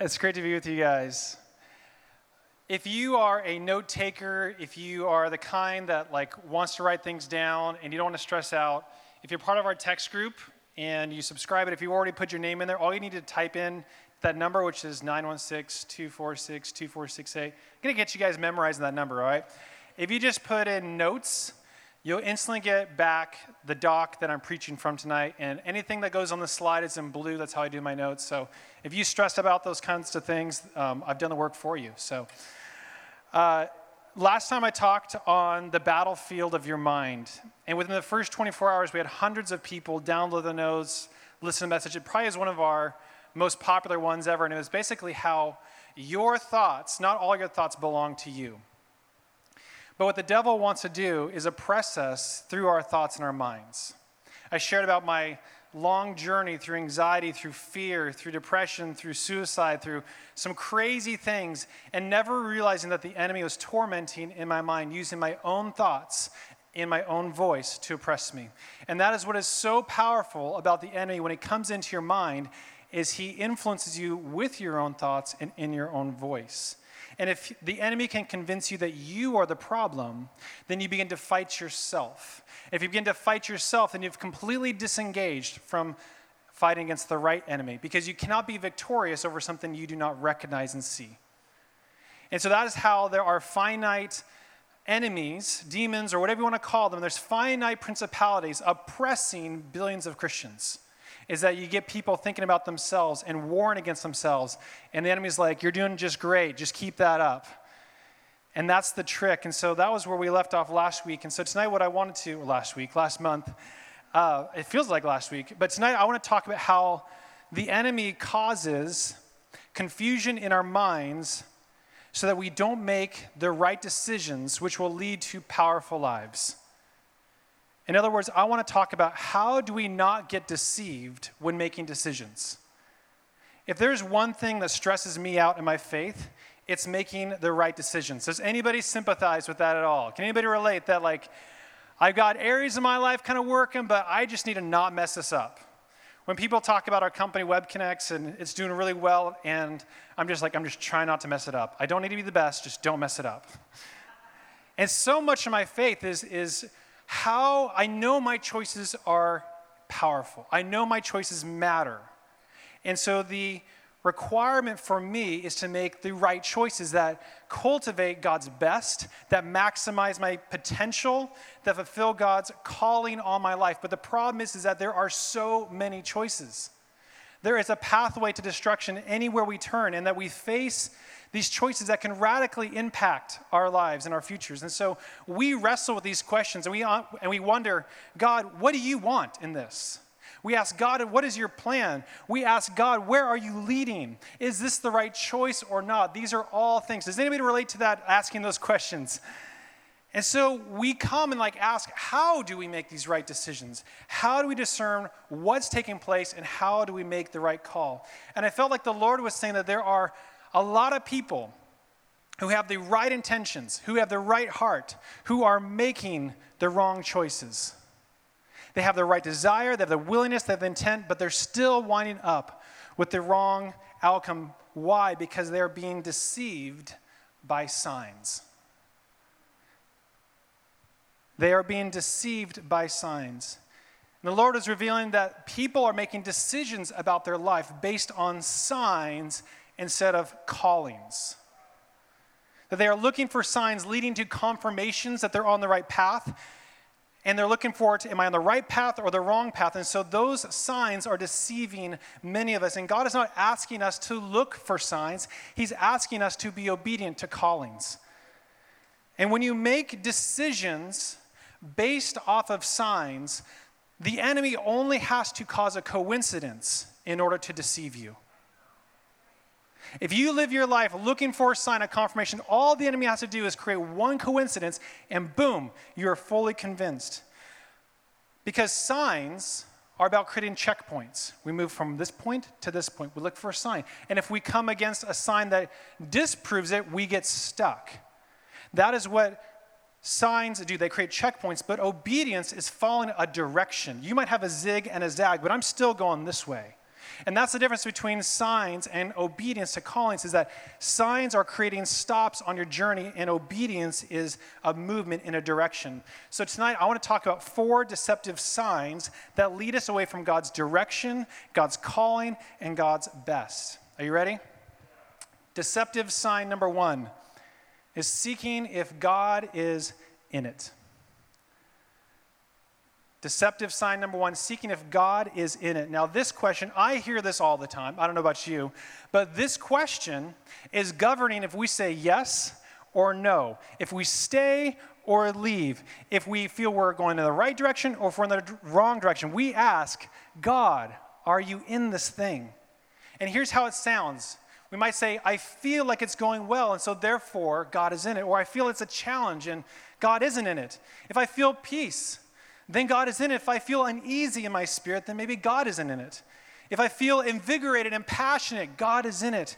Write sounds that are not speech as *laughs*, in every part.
It's great to be with you guys. If you are a note taker, if you are the kind that like wants to write things down and you don't want to stress out, if you're part of our text group and you subscribe it, if you already put your name in there, all you need to type in that number, which is 916-246-2468. I'm gonna get you guys memorizing that number, all right? If you just put in notes, you'll instantly get back the doc that I'm preaching from tonight. And anything that goes on the slide is in blue. That's how I do my notes. So if you stress about those kinds of things, um, I've done the work for you. So uh, last time I talked on the battlefield of your mind. And within the first 24 hours, we had hundreds of people download the notes, listen to the message. It probably is one of our most popular ones ever. And it was basically how your thoughts, not all your thoughts, belong to you. But what the devil wants to do is oppress us through our thoughts and our minds. I shared about my long journey through anxiety, through fear, through depression, through suicide, through some crazy things, and never realizing that the enemy was tormenting in my mind, using my own thoughts in my own voice to oppress me. And that is what is so powerful about the enemy when it comes into your mind is he influences you with your own thoughts and in your own voice. And if the enemy can convince you that you are the problem, then you begin to fight yourself. If you begin to fight yourself, then you've completely disengaged from fighting against the right enemy because you cannot be victorious over something you do not recognize and see. And so that is how there are finite enemies, demons, or whatever you want to call them. There's finite principalities oppressing billions of Christians is that you get people thinking about themselves and warring against themselves. And the enemy's like, You're doing just great, just keep that up. And that's the trick. And so that was where we left off last week. And so tonight, what I wanted to, last week, last month, uh, it feels like last week, but tonight I want to talk about how the enemy causes confusion in our minds so that we don't make the right decisions, which will lead to powerful lives. In other words, I want to talk about how do we not get deceived when making decisions. If there's one thing that stresses me out in my faith, it's making the right decisions. Does anybody sympathize with that at all? Can anybody relate that, like, I've got areas of my life kind of working, but I just need to not mess this up? When people talk about our company, WebConnects, and it's doing really well, and I'm just like, I'm just trying not to mess it up. I don't need to be the best, just don't mess it up. And so much of my faith is, is how I know my choices are powerful. I know my choices matter. And so the requirement for me is to make the right choices that cultivate God's best, that maximize my potential, that fulfill God's calling on my life. But the problem is, is that there are so many choices. There is a pathway to destruction anywhere we turn, and that we face these choices that can radically impact our lives and our futures. And so we wrestle with these questions and we, uh, and we wonder, God, what do you want in this? We ask God, what is your plan? We ask God, where are you leading? Is this the right choice or not? These are all things. Does anybody relate to that, asking those *laughs* questions? And so we come and like ask, how do we make these right decisions? How do we discern what's taking place and how do we make the right call? And I felt like the Lord was saying that there are a lot of people who have the right intentions, who have the right heart, who are making the wrong choices. They have the right desire, they have the willingness, they have the intent, but they're still winding up with the wrong outcome. Why? Because they're being deceived by signs. They are being deceived by signs. The Lord is revealing that people are making decisions about their life based on signs instead of callings. That they are looking for signs leading to confirmations that they're on the right path. And they're looking for it, am I on the right path or the wrong path? And so those signs are deceiving many of us. And God is not asking us to look for signs, He's asking us to be obedient to callings. And when you make decisions based off of signs, the enemy only has to cause a coincidence in order to deceive you. If you live your life looking for a sign of confirmation, all the enemy has to do is create one coincidence, and boom, you're fully convinced. Because signs are about creating checkpoints. We move from this point to this point. We look for a sign. And if we come against a sign that disproves it, we get stuck. That is what signs do. They create checkpoints, but obedience is following a direction. You might have a zig and a zag, but I'm still going this way. And that's the difference between signs and obedience to callings is that signs are creating stops on your journey and obedience is a movement in a direction. So tonight I want to talk about four deceptive signs that lead us away from God's direction, God's calling, and God's best. Are you ready? Deceptive sign number 1 is seeking if God is in it. Deceptive sign number one, seeking if God is in it. Now, this question, I hear this all the time. I don't know about you, but this question is governing if we say yes or no, if we stay or leave, if we feel we're going in the right direction or if we're in the wrong direction. We ask, God, are you in this thing? And here's how it sounds. We might say, I feel like it's going well, and so therefore God is in it. Or I feel it's a challenge and God isn't in it. If I feel peace, then God is in it. If I feel uneasy in my spirit, then maybe God isn't in it. If I feel invigorated and passionate, God is in it.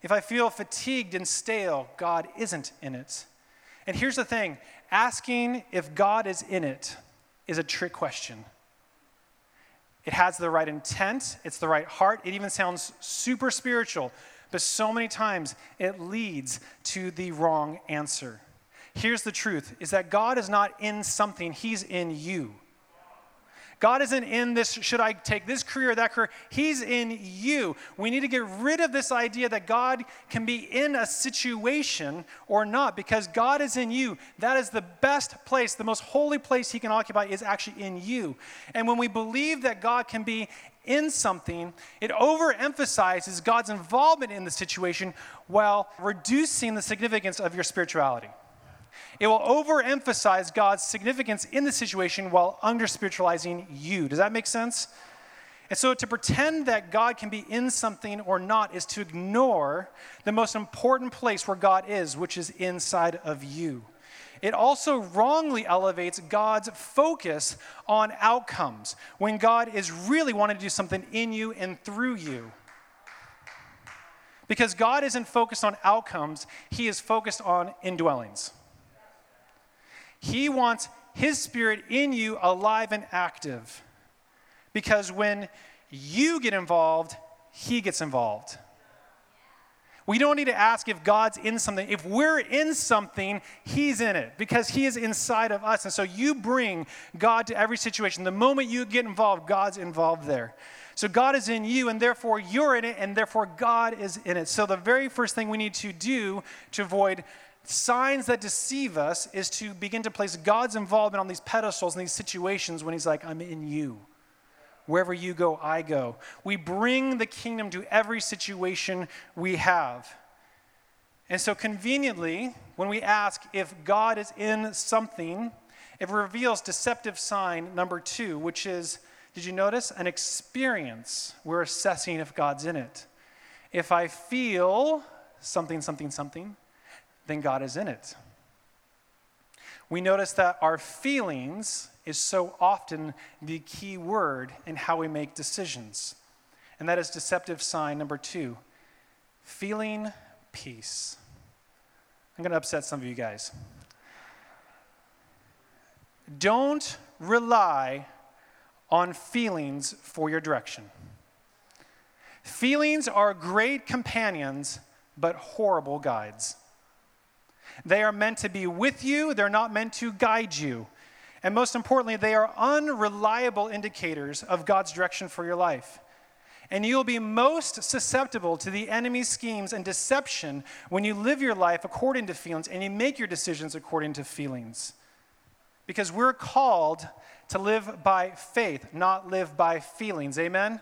If I feel fatigued and stale, God isn't in it. And here's the thing asking if God is in it is a trick question. It has the right intent, it's the right heart, it even sounds super spiritual, but so many times it leads to the wrong answer. Here's the truth is that God is not in something, He's in you. God isn't in this, should I take this career or that career? He's in you. We need to get rid of this idea that God can be in a situation or not because God is in you. That is the best place, the most holy place He can occupy is actually in you. And when we believe that God can be in something, it overemphasizes God's involvement in the situation while reducing the significance of your spirituality. It will overemphasize God's significance in the situation while under spiritualizing you. Does that make sense? And so to pretend that God can be in something or not is to ignore the most important place where God is, which is inside of you. It also wrongly elevates God's focus on outcomes when God is really wanting to do something in you and through you. Because God isn't focused on outcomes, He is focused on indwellings. He wants His Spirit in you alive and active. Because when you get involved, He gets involved. We don't need to ask if God's in something. If we're in something, He's in it because He is inside of us. And so you bring God to every situation. The moment you get involved, God's involved there. So God is in you, and therefore you're in it, and therefore God is in it. So the very first thing we need to do to avoid signs that deceive us is to begin to place God's involvement on these pedestals in these situations when He's like, I'm in you. Wherever you go, I go. We bring the kingdom to every situation we have. And so, conveniently, when we ask if God is in something, it reveals deceptive sign number two, which is did you notice? An experience. We're assessing if God's in it. If I feel something, something, something, then God is in it. We notice that our feelings is so often the key word in how we make decisions. And that is deceptive sign number two feeling peace. I'm going to upset some of you guys. Don't rely on feelings for your direction. Feelings are great companions, but horrible guides. They are meant to be with you, they're not meant to guide you. And most importantly, they are unreliable indicators of God's direction for your life. And you'll be most susceptible to the enemy's schemes and deception when you live your life according to feelings and you make your decisions according to feelings. Because we're called to live by faith, not live by feelings. Amen?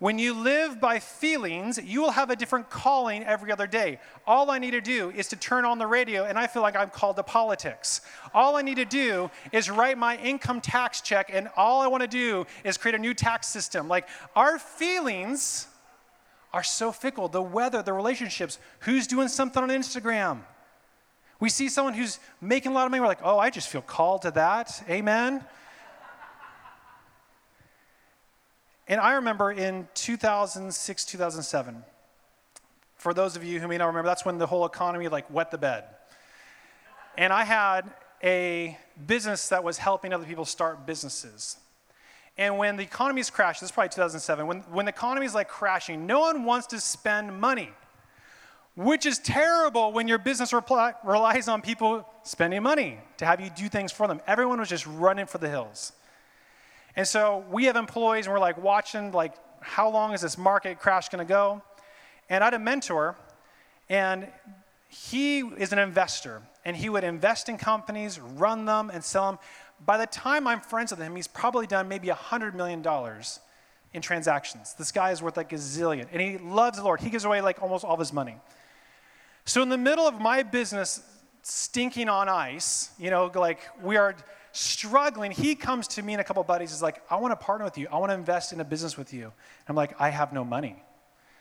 When you live by feelings, you will have a different calling every other day. All I need to do is to turn on the radio and I feel like I'm called to politics. All I need to do is write my income tax check and all I want to do is create a new tax system. Like our feelings are so fickle. The weather, the relationships, who's doing something on Instagram? We see someone who's making a lot of money, we're like, oh, I just feel called to that. Amen. And I remember in 2006, 2007, for those of you who may not remember, that's when the whole economy like wet the bed. And I had a business that was helping other people start businesses. And when the economy is crashing, this is probably 2007, when, when the economy is like crashing, no one wants to spend money, which is terrible when your business relies on people spending money to have you do things for them. Everyone was just running for the hills. And so we have employees and we're like watching, like, how long is this market crash going to go? And I had a mentor, and he is an investor, and he would invest in companies, run them, and sell them. By the time I'm friends with him, he's probably done maybe $100 million in transactions. This guy is worth like a zillion, and he loves the Lord. He gives away like almost all of his money. So, in the middle of my business stinking on ice, you know, like we are struggling, he comes to me and a couple buddies. He's like, I want to partner with you. I want to invest in a business with you. And I'm like, I have no money.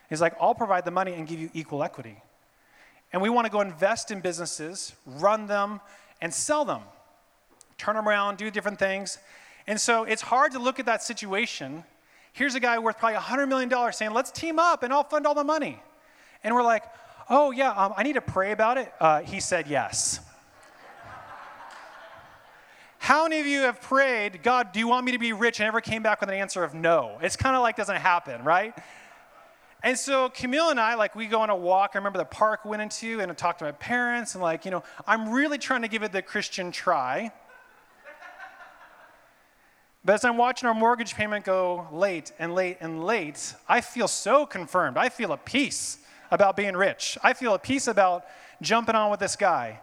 He's like, I'll provide the money and give you equal equity. And we want to go invest in businesses, run them, and sell them, turn them around, do different things. And so it's hard to look at that situation. Here's a guy worth probably $100 million saying, let's team up and I'll fund all the money. And we're like, oh, yeah, um, I need to pray about it. Uh, he said yes. How many of you have prayed, God, do you want me to be rich? And never came back with an answer of no? It's kind of like doesn't happen, right? And so Camille and I, like, we go on a walk. I remember the park we went into and I talked to my parents, and like, you know, I'm really trying to give it the Christian try. But as I'm watching our mortgage payment go late and late and late, I feel so confirmed. I feel a peace about being rich. I feel a peace about jumping on with this guy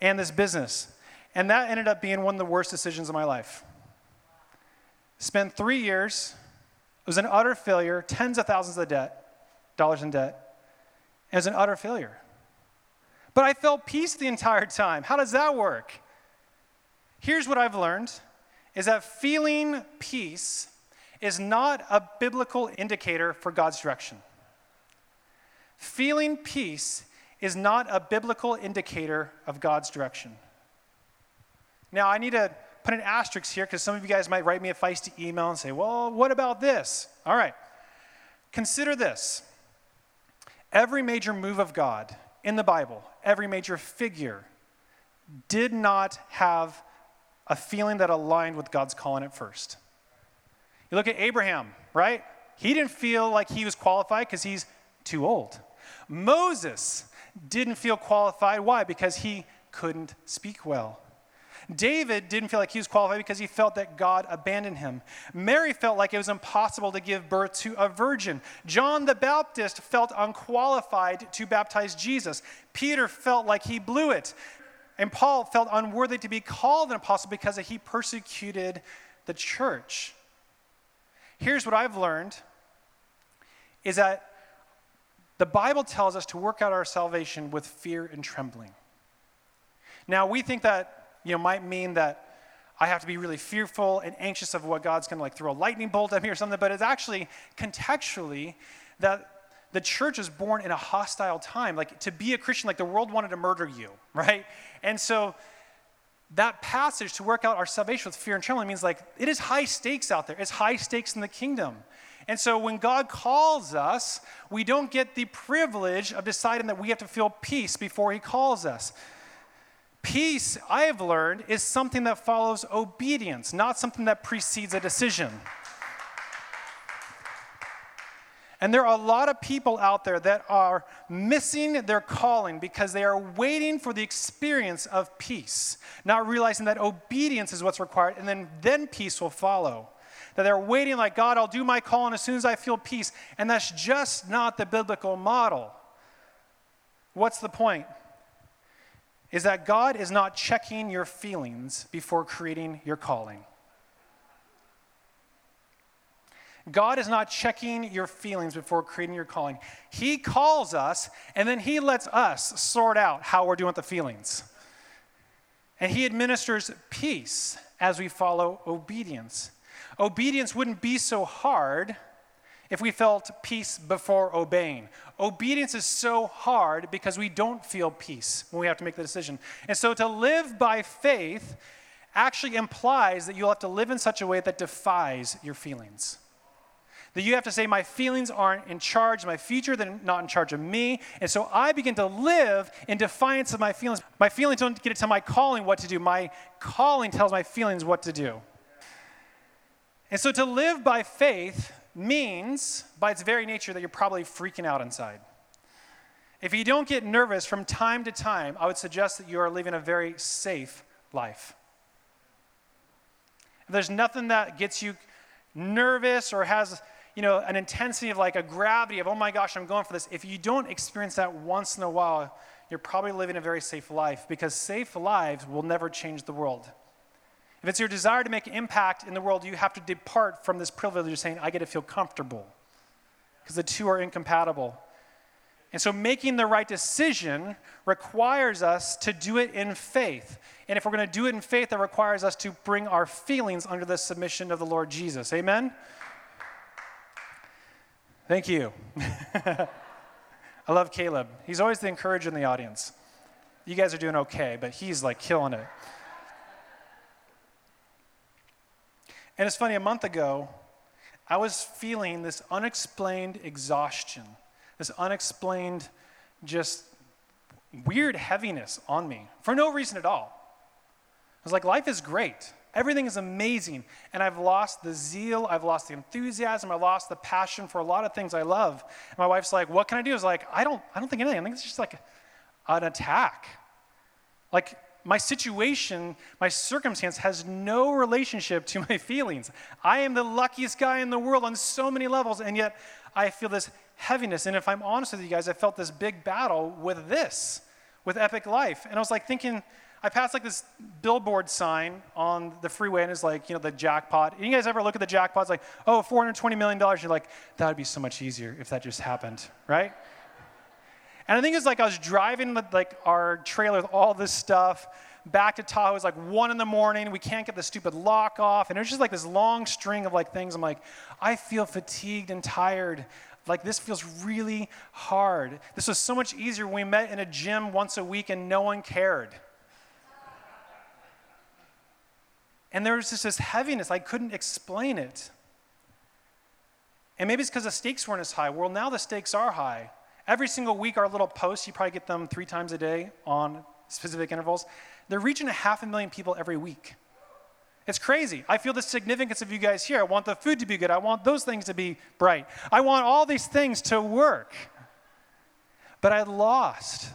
and this business. And that ended up being one of the worst decisions of my life. Spent three years, it was an utter failure, tens of thousands of debt dollars in debt. It was an utter failure. But I felt peace the entire time. How does that work? Here's what I've learned is that feeling peace is not a biblical indicator for God's direction. Feeling peace is not a biblical indicator of God's direction. Now, I need to put an asterisk here because some of you guys might write me a feisty email and say, well, what about this? All right. Consider this Every major move of God in the Bible, every major figure, did not have a feeling that aligned with God's calling at first. You look at Abraham, right? He didn't feel like he was qualified because he's too old. Moses didn't feel qualified. Why? Because he couldn't speak well. David didn't feel like he was qualified because he felt that God abandoned him. Mary felt like it was impossible to give birth to a virgin. John the Baptist felt unqualified to baptize Jesus. Peter felt like he blew it. And Paul felt unworthy to be called an apostle because he persecuted the church. Here's what I've learned is that the Bible tells us to work out our salvation with fear and trembling. Now, we think that you know, might mean that I have to be really fearful and anxious of what God's going to like throw a lightning bolt at me or something, but it's actually contextually that the church is born in a hostile time. Like to be a Christian, like the world wanted to murder you, *laughs* right? And so that passage to work out our salvation with fear and trembling means like it is high stakes out there. It's high stakes in the kingdom. And so when God calls us, we don't get the privilege of deciding that we have to feel peace before He calls us. Peace, I have learned, is something that follows obedience, not something that precedes a decision. And there are a lot of people out there that are missing their calling because they are waiting for the experience of peace, not realizing that obedience is what's required, and then, then peace will follow. That they're waiting, like, God, I'll do my calling as soon as I feel peace. And that's just not the biblical model. What's the point? Is that God is not checking your feelings before creating your calling. God is not checking your feelings before creating your calling. He calls us, and then He lets us sort out how we're doing with the feelings. And He administers peace as we follow obedience. Obedience wouldn't be so hard if we felt peace before obeying. Obedience is so hard because we don't feel peace when we have to make the decision. And so to live by faith actually implies that you'll have to live in such a way that defies your feelings. That you have to say, My feelings aren't in charge, my future, they're not in charge of me. And so I begin to live in defiance of my feelings. My feelings don't get to tell my calling what to do, my calling tells my feelings what to do. And so to live by faith means, by its very nature, that you're probably freaking out inside. If you don't get nervous from time to time, I would suggest that you are living a very safe life. If there's nothing that gets you nervous or has you know an intensity of like a gravity of oh my gosh i'm going for this if you don't experience that once in a while you're probably living a very safe life because safe lives will never change the world if it's your desire to make impact in the world, you have to depart from this privilege of saying, I get to feel comfortable, because the two are incompatible. And so, making the right decision requires us to do it in faith. And if we're going to do it in faith, that requires us to bring our feelings under the submission of the Lord Jesus. Amen? Thank you. *laughs* I love Caleb. He's always the encourager in the audience. You guys are doing okay, but he's like killing it. And it's funny, a month ago, I was feeling this unexplained exhaustion, this unexplained, just weird heaviness on me for no reason at all. I was like, life is great. Everything is amazing. And I've lost the zeal, I've lost the enthusiasm, I've lost the passion for a lot of things I love. And my wife's like, what can I do? I was like, I don't, I don't think anything. I think it's just like an attack. Like, my situation, my circumstance has no relationship to my feelings. I am the luckiest guy in the world on so many levels, and yet I feel this heaviness. And if I'm honest with you guys, I felt this big battle with this, with Epic Life. And I was like thinking, I passed like this billboard sign on the freeway, and it's like, you know, the jackpot. You guys ever look at the jackpot? It's like, oh, $420 million. You're like, that would be so much easier if that just happened, right? And I think it's like I was driving with like our trailer with all this stuff back to Tahoe. It was like one in the morning. We can't get the stupid lock off. And it was just like this long string of like things. I'm like, I feel fatigued and tired. Like this feels really hard. This was so much easier when we met in a gym once a week and no one cared. And there was just this heaviness. I couldn't explain it. And maybe it's because the stakes weren't as high. Well, now the stakes are high. Every single week, our little posts, you probably get them three times a day on specific intervals. They're reaching a half a million people every week. It's crazy. I feel the significance of you guys here. I want the food to be good. I want those things to be bright. I want all these things to work. But I lost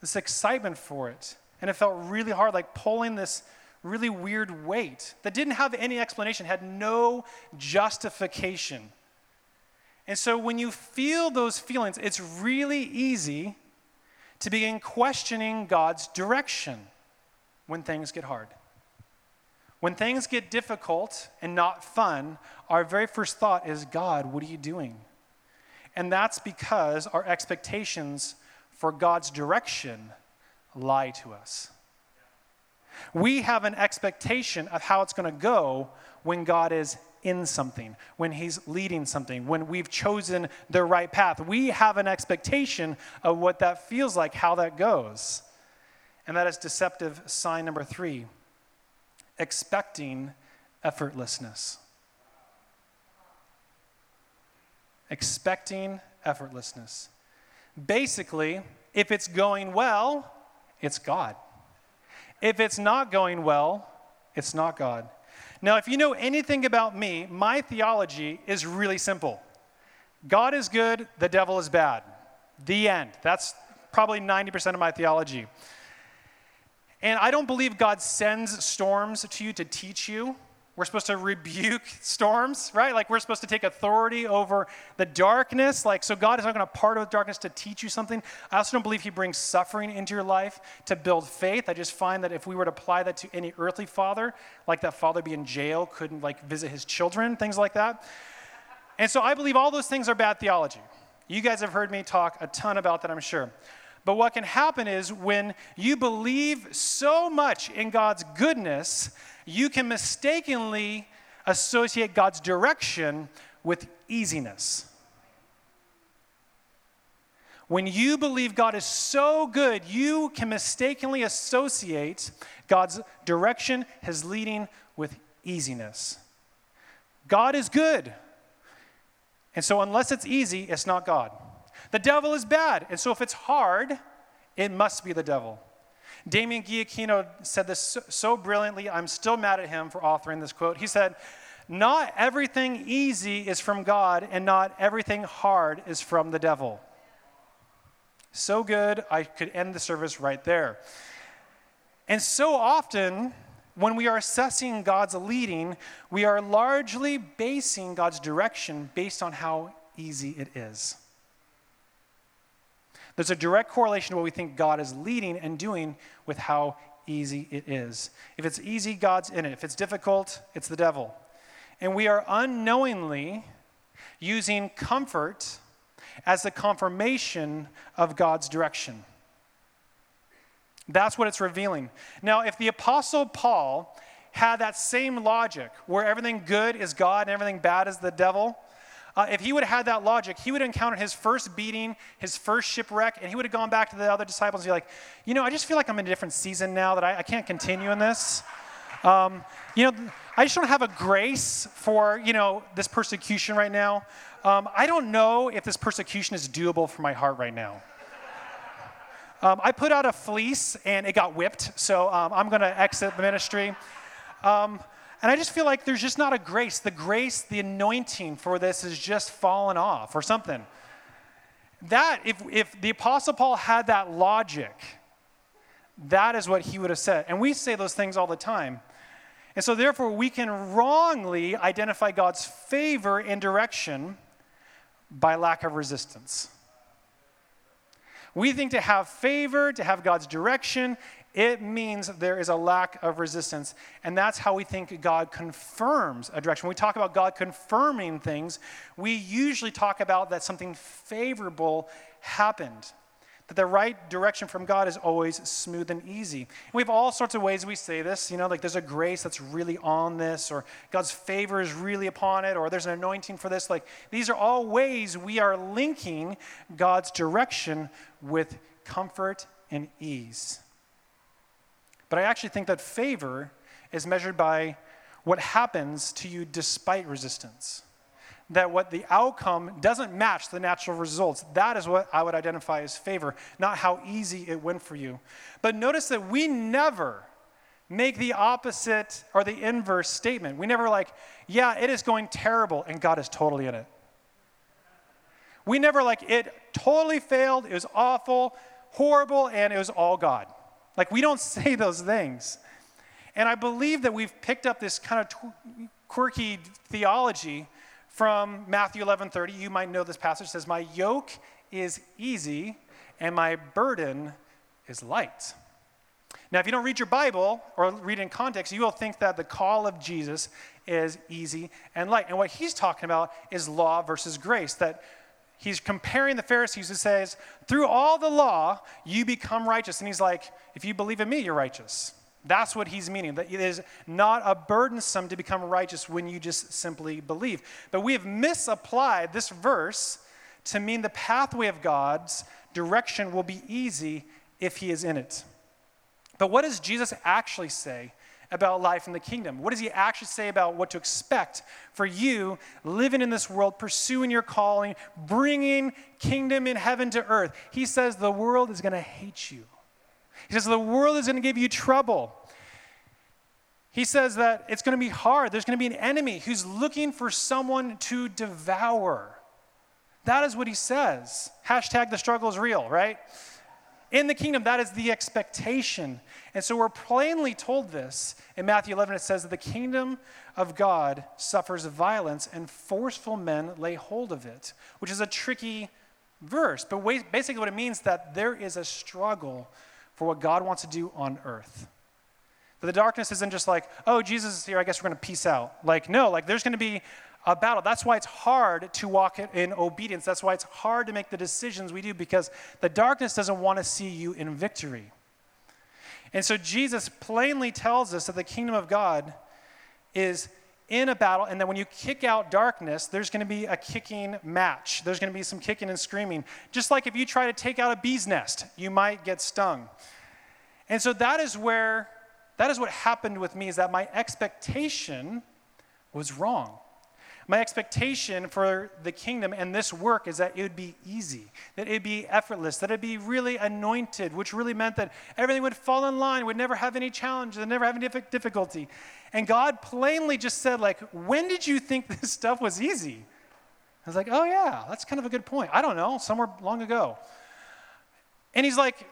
this excitement for it. And it felt really hard, like pulling this really weird weight that didn't have any explanation, had no justification. And so when you feel those feelings, it's really easy to begin questioning God's direction when things get hard. When things get difficult and not fun, our very first thought is, God, what are you doing? And that's because our expectations for God's direction lie to us. We have an expectation of how it's going to go when God is in something, when He's leading something, when we've chosen the right path. We have an expectation of what that feels like, how that goes. And that is deceptive sign number three expecting effortlessness. Expecting effortlessness. Basically, if it's going well, it's God. If it's not going well, it's not God. Now, if you know anything about me, my theology is really simple God is good, the devil is bad. The end. That's probably 90% of my theology. And I don't believe God sends storms to you to teach you. We're supposed to rebuke storms, right? Like we're supposed to take authority over the darkness. Like, so God is not going to part of darkness to teach you something. I also don't believe He brings suffering into your life to build faith. I just find that if we were to apply that to any earthly father, like that father be in jail, couldn't like visit his children, things like that. And so I believe all those things are bad theology. You guys have heard me talk a ton about that, I'm sure. But what can happen is when you believe so much in God's goodness you can mistakenly associate God's direction with easiness. When you believe God is so good, you can mistakenly associate God's direction, his leading, with easiness. God is good. And so, unless it's easy, it's not God. The devil is bad. And so, if it's hard, it must be the devil. Damien Giacchino said this so, brilliantly, I'm still mad at him for authoring this quote. He said, Not everything easy is from God, and not everything hard is from the devil. So good, I could end the service right there. And so often, when we are assessing God's leading, we are largely basing God's direction based on how easy it is. There's a direct correlation to what we think God is leading and doing with how easy it is. If it's easy, God's in it. If it's difficult, it's the devil. And we are unknowingly using comfort as the confirmation of God's direction. That's what it's revealing. Now, if the Apostle Paul had that same logic where everything good is God and everything bad is the devil, uh, if he would have had that logic, he would have encountered his first beating, his first shipwreck, and he would have gone back to the other disciples and be like, you know, I just feel like I'm in a different season now that I, I can't continue in this. Um, you know, I just don't have a grace for, you know, this persecution right now. Um, I don't know if this persecution is doable for my heart right now. Um, I put out a fleece and it got whipped, so um, I'm going to exit the ministry. Um, and I just feel like there's just not a grace. The grace, the anointing for this is just fallen off or something. That, if, if the Apostle Paul had that logic, that is what he would have said. And we say those things all the time. And so, therefore, we can wrongly identify God's favor and direction by lack of resistance. We think to have favor, to have God's direction, it means there is a lack of resistance. And that's how we think God confirms a direction. When we talk about God confirming things, we usually talk about that something favorable happened that the right direction from God is always smooth and easy. We have all sorts of ways we say this, you know, like there's a grace that's really on this, or God's favor is really upon it, or there's an anointing for this. Like these are all ways we are linking God's direction with comfort and ease. But I actually think that favor is measured by what happens to you despite resistance that what the outcome doesn't match the natural results. That is what I would identify as favor, not how easy it went for you. But notice that we never make the opposite or the inverse statement. We never like, yeah, it is going terrible and God is totally in it. We never like, it totally failed, it was awful, horrible, and it was all God. Like, we don't *laughs* say those things. And I believe that we've picked up this kind of quirky theology from Matthew 11:30. You might know this passage says, "My yoke is easy and my burden is light." Now, if you don't read your Bible or read in context, you will think that the call of Jesus is easy and light. And what he's talking about is law versus grace, that he's comparing the Pharisees who says, through all the law, you become righteous. And he's like, if you believe in me, you're righteous. That's what he's meaning, that it is not a burdensome to become righteous when you just simply believe. But we have misapplied this verse to mean the pathway of God's direction will be easy if he is in it. But what does Jesus actually say about life in the kingdom? What does he actually say about what to expect for you living in this world, pursuing your calling, bringing kingdom in heaven to earth? He says the world is going to hate you. He says the world is going to give you trouble. He says that it's going to be hard. There's going to be an enemy who's looking for someone to devour. That is what he says. Hashtag the struggle is real, right? In the kingdom, that is the expectation. And so we're plainly told this. In Matthew 11, it says that the kingdom of God suffers violence and forceful men lay hold of it, which is a tricky verse. But basically, what it means is that there is a struggle for what God wants to do on earth. That the darkness isn't just like, oh, Jesus is here, I guess we're going to peace out. Like, no, like there's going to be a battle. That's why it's hard to walk in obedience. That's why it's hard to make the decisions we do because the darkness doesn't want to see you in victory. And so Jesus plainly tells us that the kingdom of God is in a battle, and that when you kick out darkness, there's going to be a kicking match. There's going to be some kicking and screaming. Just like if you try to take out a bee's nest, you might get stung. And so that is where, that is what happened with me, is that my expectation was wrong. My expectation for the kingdom and this work is that it would be easy, that it'd be effortless, that it'd be really anointed, which really meant that everything would fall in line, would never have any challenges, would never have any difficulty. And God plainly just said, like, when did you think *laughs* this stuff was easy? I was like, oh yeah, that's kind of a good point. I don't know, somewhere long ago. And he's like,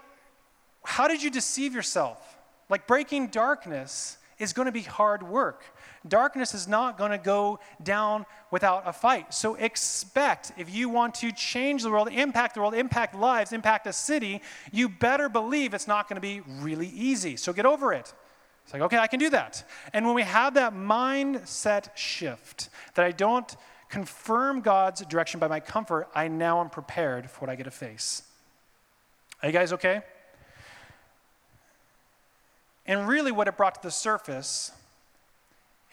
how did you deceive yourself? Like breaking darkness is going to be hard work. Darkness is not going to go down without a fight. So expect, if you want to change the world, impact the world, impact lives, impact a city, you better believe it's not going to be really easy. So get over it. It's like, okay, I can do that. And when we have that mindset shift, that I don't confirm God's direction by my comfort, I now am prepared for what I get to face. Are you guys okay? And really, what it brought to the surface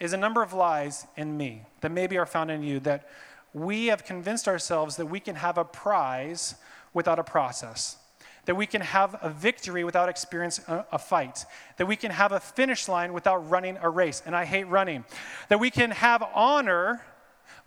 is a number of lies in me that maybe are found in you that we have convinced ourselves that we can have a prize without a process, that we can have a victory without experiencing a, fight, that we can have a finish line without running a race, and I hate running, that we can have honor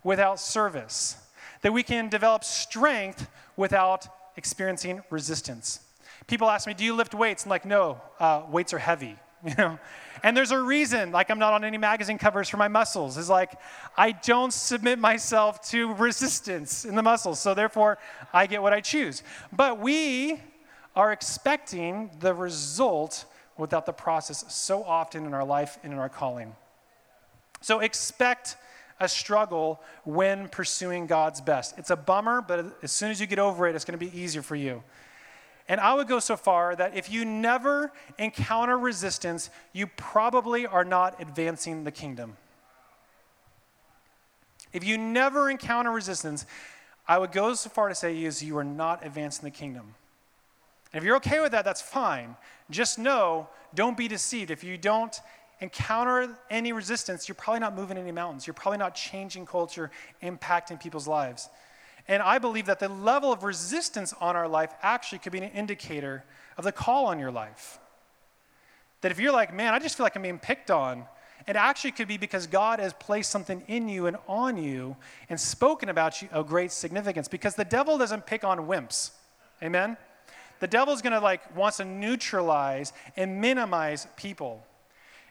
without service, that we can develop strength without experiencing resistance. People ask me, Do you lift weights? I'm like, No, uh, weights are heavy. *laughs* You know? And there's a reason, like I'm not on any magazine covers for my muscles. Is like I don't submit myself to resistance in the muscles, so therefore I get what I choose. But we are expecting the result without the process so often in our life and in our calling. So expect a struggle when pursuing God's best. It's a bummer, but as soon as you get over it, it's going to be easier for you. And I would go so far that if you never encounter resistance, you probably are not advancing the kingdom. If you never encounter resistance, I would go so far to say is you are not advancing the kingdom. And if you're okay with that, that's fine. Just know, don't be deceived. If you don't encounter any resistance, you're probably not moving any mountains. You're probably not changing culture, impacting people's lives. And I believe that the level of resistance on our life actually could be an indicator of the call on your life. That if you're like, man, I just feel like I'm being picked on, it actually could be because God has placed something in you and on you and spoken about you of great significance. Because the devil doesn't pick on wimps. Amen? The devil's gonna like wants to neutralize and minimize people.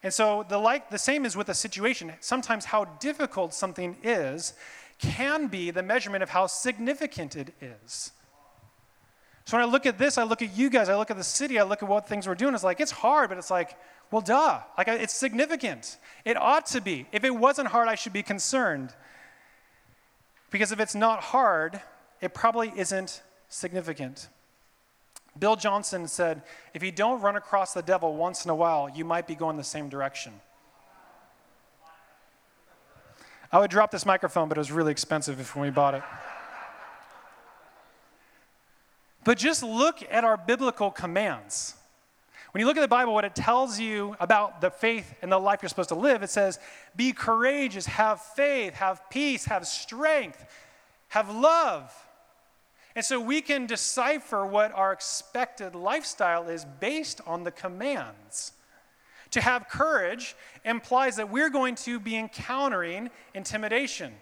And so the like the same is with a situation. Sometimes how difficult something is can be the measurement of how significant it is. So when I look at this, I look at you guys, I look at the city, I look at what things we're doing. It's like, it's hard, but it's like, well, duh. Like, it's significant. It ought to be. If it wasn't hard, I should be concerned. Because if it's not hard, it probably isn't significant. Bill Johnson said, if you don't run across the devil once in a while, you might be going the same direction. I would drop this microphone, but it was really expensive when we bought it. But just look at our biblical commands. When you look at the Bible, what it tells you about the faith and the life you're supposed to live, it says, be courageous, have faith, have peace, have strength, have love. And so we can decipher what our expected lifestyle is based on the commands. To have courage implies that we're going to be encountering intimidation.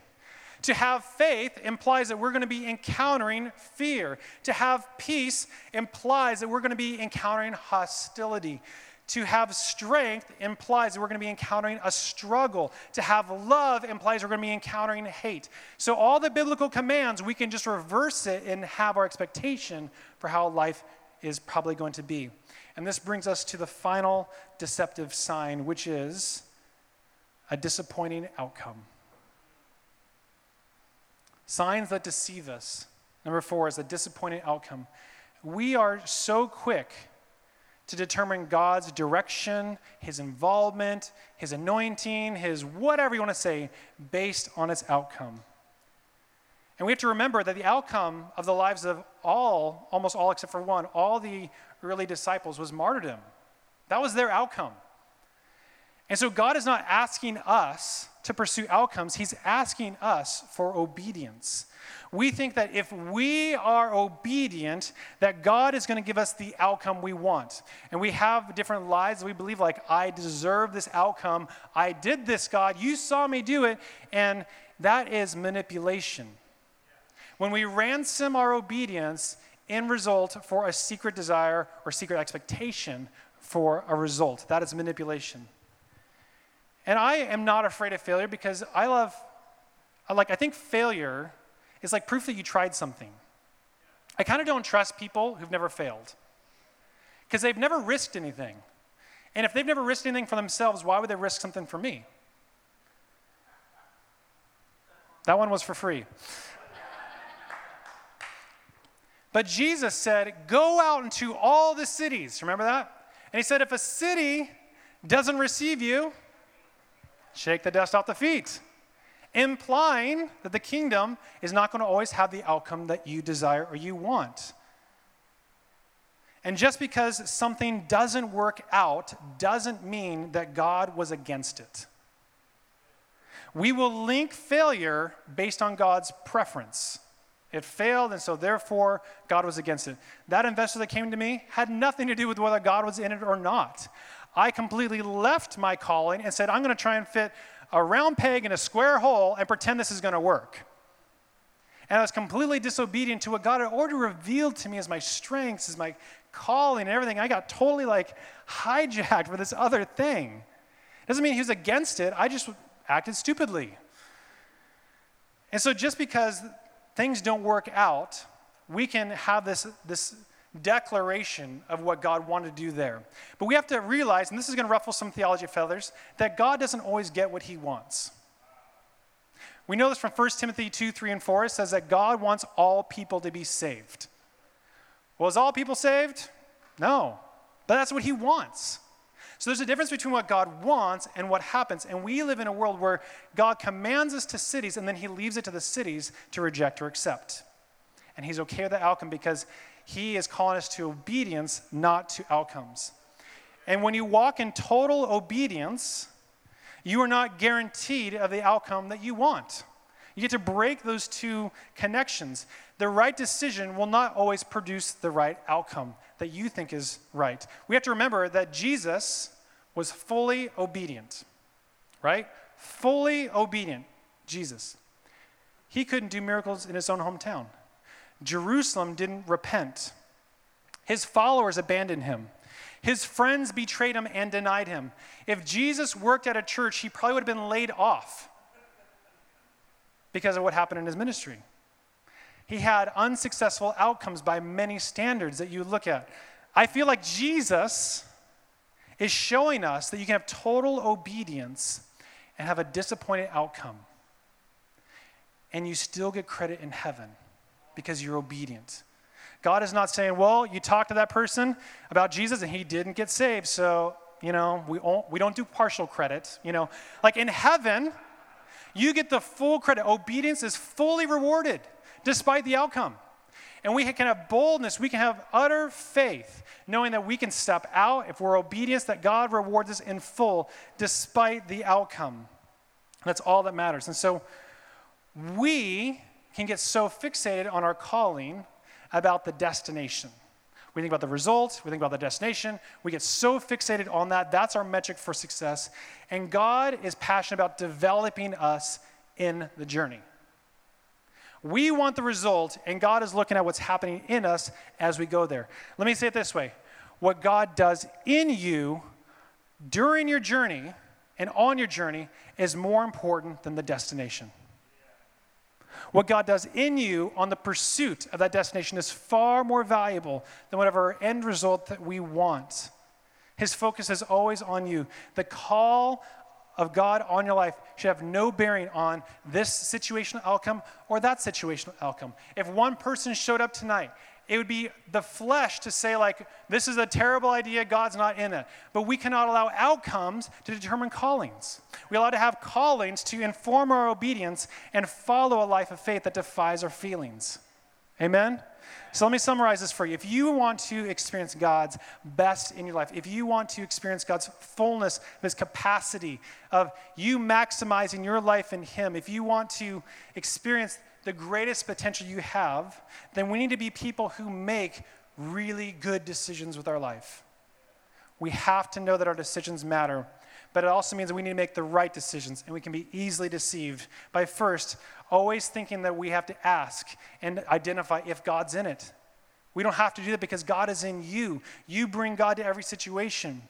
To have faith implies that we're going to be encountering fear. To have peace implies that we're going to be encountering hostility. To have strength implies that we're going to be encountering a struggle. To have love implies we're going to be encountering hate. So, all the biblical commands, we can just reverse it and have our expectation for how life is probably going to be. And this brings us to the final deceptive sign, which is a disappointing outcome. Signs that deceive us. Number four is a disappointing outcome. We are so quick to determine God's direction, His involvement, His anointing, His whatever you want to say, based on its outcome. And we have to remember that the outcome of the lives of all, almost all except for one, all the early disciples was martyrdom. That was their outcome. And so God is not asking us to pursue outcomes, He's asking us for obedience. We think that if we are obedient, that God is going to give us the outcome we want. And we have different lies we believe, like, I deserve this outcome. I did this, God. You saw me do it. And that is manipulation. When we ransom our obedience in result for a secret desire or secret expectation for a result, that is manipulation. And I am not afraid of failure because I love, like, I think failure is like proof that you tried something. I kind of don't trust people who've never failed because they've never risked anything. And if they've never risked anything for themselves, why would they risk something for me? That one was for free. But Jesus said, Go out into all the cities. Remember that? And he said, If a city doesn't receive you, shake the dust off the feet, implying that the kingdom is not going to always have the outcome that you desire or you want. And just because something doesn't work out doesn't mean that God was against it. We will link failure based on God's preference. It failed, and so therefore God was against it. That investor that came to me had nothing to do with whether God was in it or not. I completely left my calling and said, I'm going to try and fit a round peg in a square hole and pretend this is going to work. And I was completely disobedient to what God had already revealed to me as my strengths, as my calling and everything. I got totally like hijacked for this other thing. Doesn't mean he was against it, I just acted stupidly. And so just because things don't work out, we can have this, this declaration of what God wanted to do there. But we have to realize, and this is going to ruffle some theology feathers, that God doesn't always get what he wants. We know this from 1 Timothy 2, 3, and 4. It says that God wants all people to be saved. Is all people saved? No. But that's what he wants. So there's a difference between what God wants and what happens. And we live in a world where God commands us to cities and then he leaves it to the cities to reject or accept. And he's okay with the outcome because he is calling us to obedience, not to outcomes. And when you walk in total obedience, you are not guaranteed of the outcome that you want. You get to break those two connections. The right decision will not always produce the right outcome that you think is right. We have to remember that Jesus was fully obedient, right? Fully obedient, Jesus. He couldn't do miracles in his own hometown. Jerusalem didn't repent. His followers abandoned him. His friends betrayed him and denied him. If Jesus worked at a church, he probably would have been laid off because of what happened in his ministry. He had unsuccessful outcomes by many standards that you look at. I feel like Jesus is showing us that you can have total obedience and have a disappointed outcome. And you still get credit in heaven because you're obedient. God is not saying, well, you talked to that person about Jesus and he didn't get saved, so, you know, we, we don't do partial credit. You know, like in heaven, you get the full credit. Obedience is fully rewarded despite the outcome. And we can have boldness, we can have utter faith, knowing that we can step out if we're obedient, that God rewards us in full despite the outcome. That's all that matters. And so we can get so fixated on our calling about the destination. We think about the results, we think about the destination, we get so fixated on that. That's our metric for success. And God is passionate about developing us in the journey. We want the result, and God is looking at what's happening in us as we go there. Let me say it this way what God does in you during your journey and on your journey is more important than the destination. What God does in you on the pursuit of that destination is far more valuable than whatever end result that we want. His focus is always on you. The call of God on your life should have no bearing on this situational outcome or that situational outcome. If one person showed up tonight, it would be the flesh to say, like, this is a terrible idea, God's not in it. But we cannot allow outcomes to determine callings. We allow to have callings to inform our obedience and follow a life of faith that defies our feelings. Amen? So let me summarize this for you. If you want to experience God's best in your life, if you want to experience God's fullness, His capacity of you maximizing your life in Him, if you want to experience the greatest potential you have, then we need to be people who make really good decisions with our life. We have to know that our decisions matter. But it also means that we need to make the right decisions, and we can be easily deceived by first always thinking that we have to ask and identify if God's in it. We don't have to do that because God is in you. You bring God to every situation.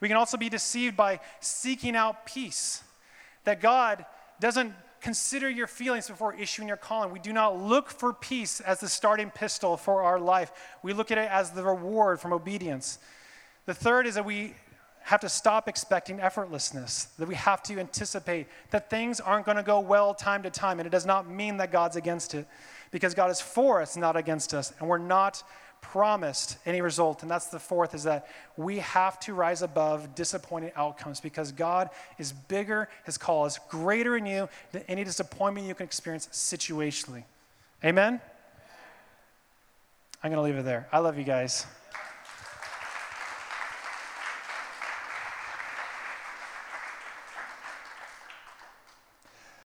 We can also be deceived by seeking out peace, that God doesn't consider your feelings before issuing your calling. We do not look for peace as the starting pistol for our life, we look at it as the reward from obedience. The third is that we have to stop expecting effortlessness, that we have to anticipate that things aren't going to go well time to time. And it does not mean that God's against it, because God is for us, not against us. And we're not promised any result. And that's the fourth is that we have to rise above disappointing outcomes because God is bigger, his call is greater in you than any disappointment you can experience situationally. Amen? I'm going to leave it there. I love you guys.